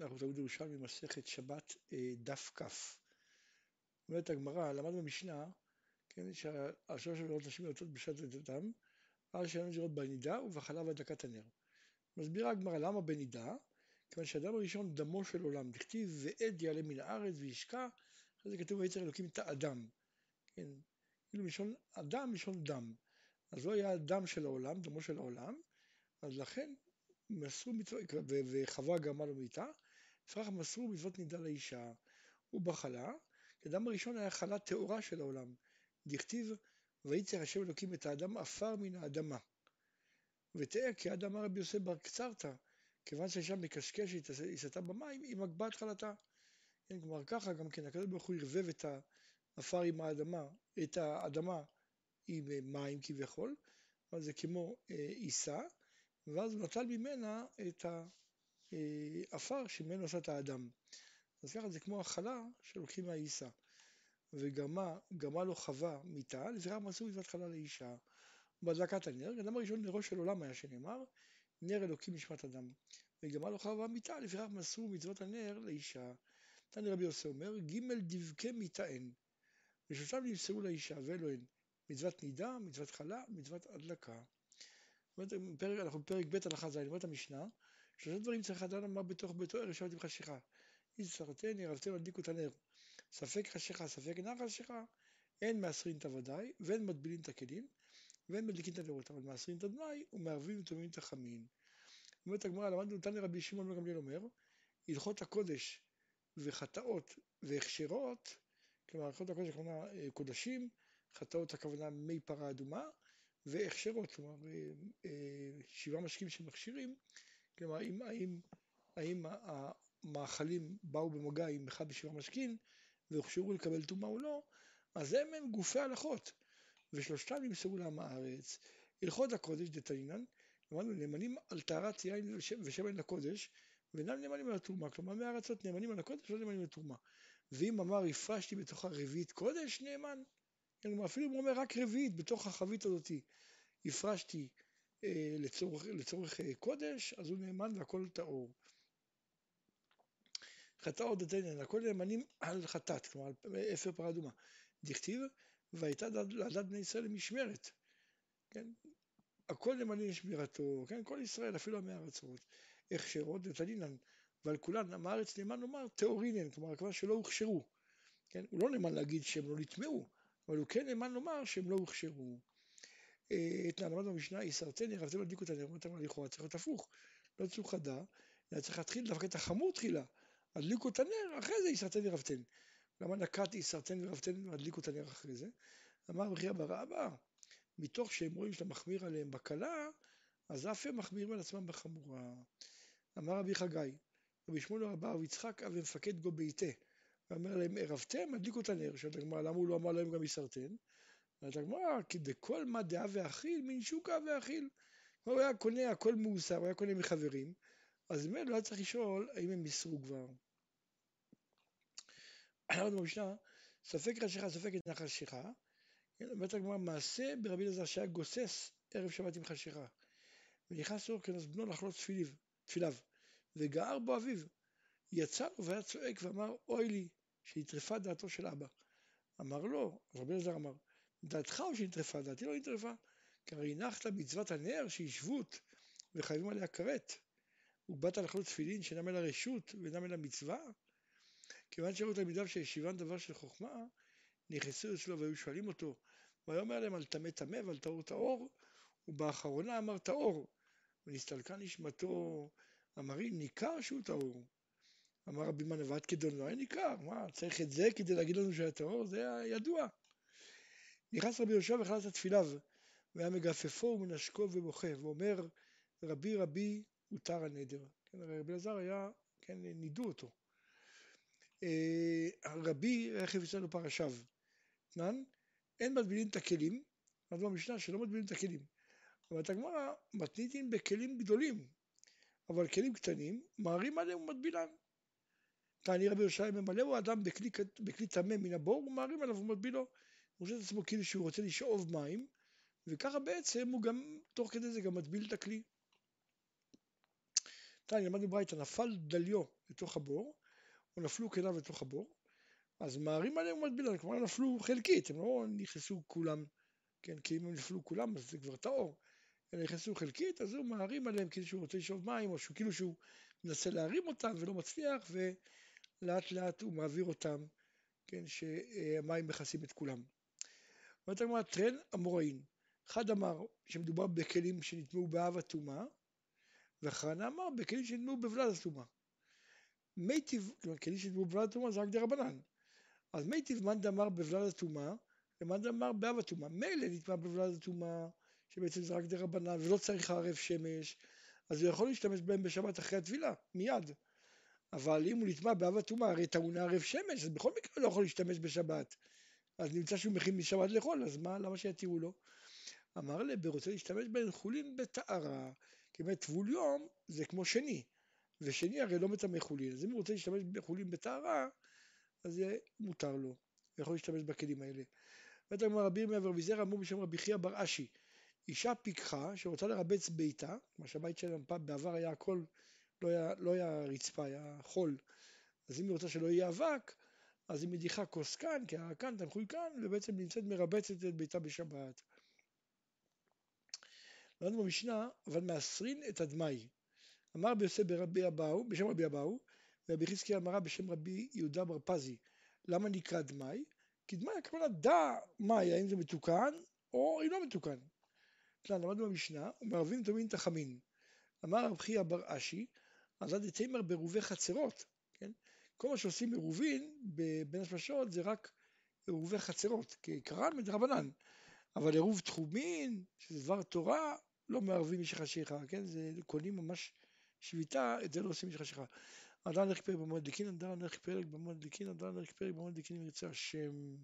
אנחנו תלמוד ירושלמי מסכת שבת אה, דף כ. אומרת הגמרא, למדנו במשנה, כן, שהשלוש עבירות נשים יוצאות בשעת לידתם, על שאינן זירות בנידה ובחלב הדלקת הנר. מסבירה הגמרא למה בנידה, כיוון שהאדם הראשון דמו של עולם, דכתיב ועד יעלה מן הארץ וישקע, אחרי זה כתוב ויצר אלוקים את האדם, כן, כאילו מלשון אדם מלשון דם, אז לא היה הדם של העולם, דמו של העולם, אז לכן מסרו מצוות, וחווה גרמה לו מיתה, לפיכך מסרו מצוות נידה לאישה, ובחלה, כי האדם הראשון היה חלה טהורה של העולם, דכתיב ויצר השם אלוקים את האדם עפר מן האדמה. ותראה כי עד אמר רבי יוסף בר קצרתא, כיוון שהאישה מקשקשת, היא סטה במים, היא מגבה את חלתה. כן, כלומר ככה גם כן, הקדוש ברוך הוא ערבב את העפר עם האדמה, את האדמה עם מים כביכול, אבל זה כמו אה, עיסה, ואז הוא נטל ממנה את העפר שממנו עשה את האדם. אז ככה זה כמו החלה שלוקחים מהעיסה. וגרמה לו חווה מיתה, לזרע מצאו מצוות חלה לאישה. בהדלקת הנר, אדם הראשון נרו של עולם היה שנאמר, נר אלוקים נשמת אדם. וגרמה לו חווה מיתה, לפיכך מסרו מצוות הנר לאישה. תנא רבי יוסי אומר, ג' דבקי מיתהן. ושלושתם נמסרו לאישה ואלוהן. מצוות נידה, מצוות חלה, מצוות הדלקה. אנחנו בפרק ב' הלכה ז', אומרת המשנה, שלושה דברים צריך אדם אמר בתוך ביתו ערב שבת עם חשיכה. יצרתני, ערבתם הדליקו את הנר. ספק חשיכה, ספק אינה חשיכה, אין מעשרים את הוודאי, ואין מטבילין את הכלים, ואין מדליקים את הנרות, אבל מעשרים את הדמאי, ומערבים וטומאים את החמין. אומרת הגמרא, למדנו תנא רבי שמעון בן אומר, הלכות הקודש וחטאות והכשרות, כלומר הלכות הקודש הכוונה אה, קודשים, חטאות הכוונה מי פרה אדומה, והכשרות, כלומר אה, אה, שבעה משקים שמכשירים, כלומר האם, האם, האם המאכלים באו במגע עם אחד בשבעה משקים והוכשרו לקבל טומאה או לא, אז הם הם גופי הלכות, ושלושתם נמסרו לעם הארץ. הלכות הקודש דתנינן, אמרנו נאמנים על טהרת יין ושמן לקודש, ואינם נאמנים על התרומה, כלומר מהארצות נאמנים על הקודש, לא נאמנים על התרומה. ואם אמר הפרשתי בתוך הרביעית קודש, נאמן. כלומר אפילו אם הוא אומר רק רביעית בתוך החבית הזאתי, הפרשתי לצורך, לצורך אה, קודש, אז הוא נאמן והכל טהור. חטאות דתנן, הכל נאמנים על חטאת, כלומר על אפר פרה אדומה. דכתיב, והייתה לעדת בני ישראל למשמרת, כן? הכל נאמנים לשמירתו, כן? כל ישראל, אפילו עמי הארצות, הכשרות ותנינן, ועל כולן, עם הארץ נאמן לומר טהורינן, כלומר הכוונה שלא הוכשרו, כן? הוא לא נאמן להגיד שהם לא נטמעו, אבל הוא כן נאמן לומר שהם לא הוכשרו. אה, את למד במשנה, יסרטני, רבתם להדליק אותה, נאמרת לכאורה צריך להיות הפוך, לא צריך חדה, אלא צריך להתחיל דווקא את החמור תחילה, הדליקו את הנר, אחרי זה יסרטן ורבתן. למה נקט יסרטן ורבתן והדליקו את הנר אחרי זה? אמר רבי אבא רבא, מתוך שהם רואים שאתה מחמיר עליהם בקלה, אז אף הם מחמירים על עצמם בחמורה. אמר רבי חגי, רבי שמואל רבה רבי יצחק אב מפקד גו ביתה. ואומר להם, ערבתם, הדליקו את הנר. שואלת הגמרא, למה הוא לא אמר להם גם יסרטן? אומרת הגמרא, כי דכל מה דעה ואכיל, מן שוקה ואכיל. הוא היה קונה הכל מאוסר, הוא היה קונה מחברים, אז באמת לא היה צריך לשאול האם הם מסרו כבר. אמרנו במשנה, ספק חשיכה, ספק את נחל שיכה. אומרת הגמרא, מעשה ברבי אלעזר שהיה גוסס ערב שבת עם חשיכה. ונכנס אור כנס בנו לחלוץ תפיליו, וגער בו אביו. יצא לו והיה צועק ואמר, אוי לי, שנטרפה דעתו של אבא. אמר לו, אז רבי אלעזר אמר, דעתך או שנטרפה? דעתי לא נטרפה. כי הרי הנחת מצוות הנר שהיא שבות, וחייבים עליה כרת. ובאת לחלוץ תפילין שאינם אל הרשות ואינם אל המצווה? כיוון שראו תלמידיו שישיבן דבר של חוכמה, נכנסו אצלו והיו שואלים אותו, והיום אומר להם על טמא טמא ועל טהור טהור, ובאחרונה אמר טהור, ונסתלקה נשמתו, אמרי ניכר שהוא טהור. אמר רבי מנבט כדון לא היה ניכר, מה, צריך את זה כדי להגיד לנו שהיה טהור? זה היה ידוע. נכנס רבי יהושע וחלץ את תפיליו, והיה מגפפו ומנשקו ובוכה, ואומר, רבי רבי הותר הנדר. כן, רבי אלעזר היה, כן, נידו אותו. אה, רבי רכב אצלנו פרשיו. תנן, אין מטבילין את הכלים, כתוב במשנה שלא מטבילין את הכלים. אומרת הגמרא, מתניתין בכלים גדולים, אבל כלים קטנים, מערים עליהם ומטבילן. תעני רבי ירושלים ממלא הוא אדם בכלי טמא מן הבור, ומערים עליו ומטבילו. הוא חושב את עצמו כאילו שהוא רוצה לשאוב מים, וככה בעצם הוא גם, תוך כדי זה גם מטביל את הכלי. תניא, למדנו ברייתא, נפל דליו לתוך הבור, או נפלו כליו לתוך הבור, אז מערים עליהם ומטבילן, כלומר הם נפלו חלקית, הם לא נכנסו כולם, כן, כי אם הם נפלו כולם אז זה כבר טהור, הם נכנסו חלקית, אז הוא מערים עליהם כאילו שהוא רוצה לשאוב מים, או שהוא כאילו שהוא מנסה להרים אותם ולא מצליח, ולאט לאט הוא מעביר אותם, כן, שהמים מכסים את כולם. אומרת הגמרא, תרין אמוראין. אחד אמר שמדובר בכלים שנטמאו באב הטומאה, וחרנה אמר בכלים שנטמאו בוולד הטומאה. מיטיב, כלומר כלים שנטמאו בוולד הטומאה זה רק דרבנן. אז מיטיב מאן דאמר בוולד הטומאה, ומאן דאמר באב הטומאה. מילא נטמא בוולד הטומאה, שבעצם זה רק דרבנן, ולא צריך הערב שמש, אז הוא יכול להשתמש בהם בשבת אחרי הטבילה, מיד. אבל אם הוא נטמע באב הטומאה, הרי טעונה ערב שמש, אז בכל מקרה הוא לא יכול להשתמש בשבת. אז נמצא שהוא מכין משבת לאכול, אז מה, למה שיתירו לו? אמר לב, רוצה להשתמש בהם חולין בטהרה, באמת טבול יום זה כמו שני, ושני הרי לא מטמא חולין, אז אם הוא רוצה להשתמש בחולין בטהרה, אז זה מותר לו, הוא יכול להשתמש בכלים האלה. בית הגמרא רבי ירמיה ורבי אמרו בשם רבי חייא בר אשי, אישה פיקחה שרוצה לרבץ ביתה, מה שהבית שלהם פעם בעבר היה הכל, לא היה, לא היה רצפה, היה חול, אז אם היא רוצה שלא יהיה אבק, אז היא מדיחה כוס כאן, כי כאן תנחוי כאן, ובעצם נמצאת מרבצת את ביתה בשבת. למדנו במשנה, אבל מאסרין את הדמאי. אמר ביוסף ברבי אבאו, בשם רבי אבאו, ורבי חזקי אמרה בשם רבי יהודה בר פזי. למה נקרא דמאי? כי דמאי הכוונה דע מאי, האם זה מתוקן או אינו מתוקן. כלל, למדנו במשנה, ומערבים טומין תחמין. אמר רב חייא בר אשי, אז עד דתימר ברובי חצרות, כן? כל מה שעושים עירובין בין השמשות זה רק עירובי חצרות, כעיקרן מדרבנן. אבל עירוב תחומין, שזה דבר תורה, לא מערבים איש חשיכה, כן? זה קונים ממש שביתה, את זה לא עושים איש חשיכה. אדם הולך פרק במועד דקין, אדם הולך פרק במועד דקין, אדם הולך פרק במועד דקין אם ירצה השם.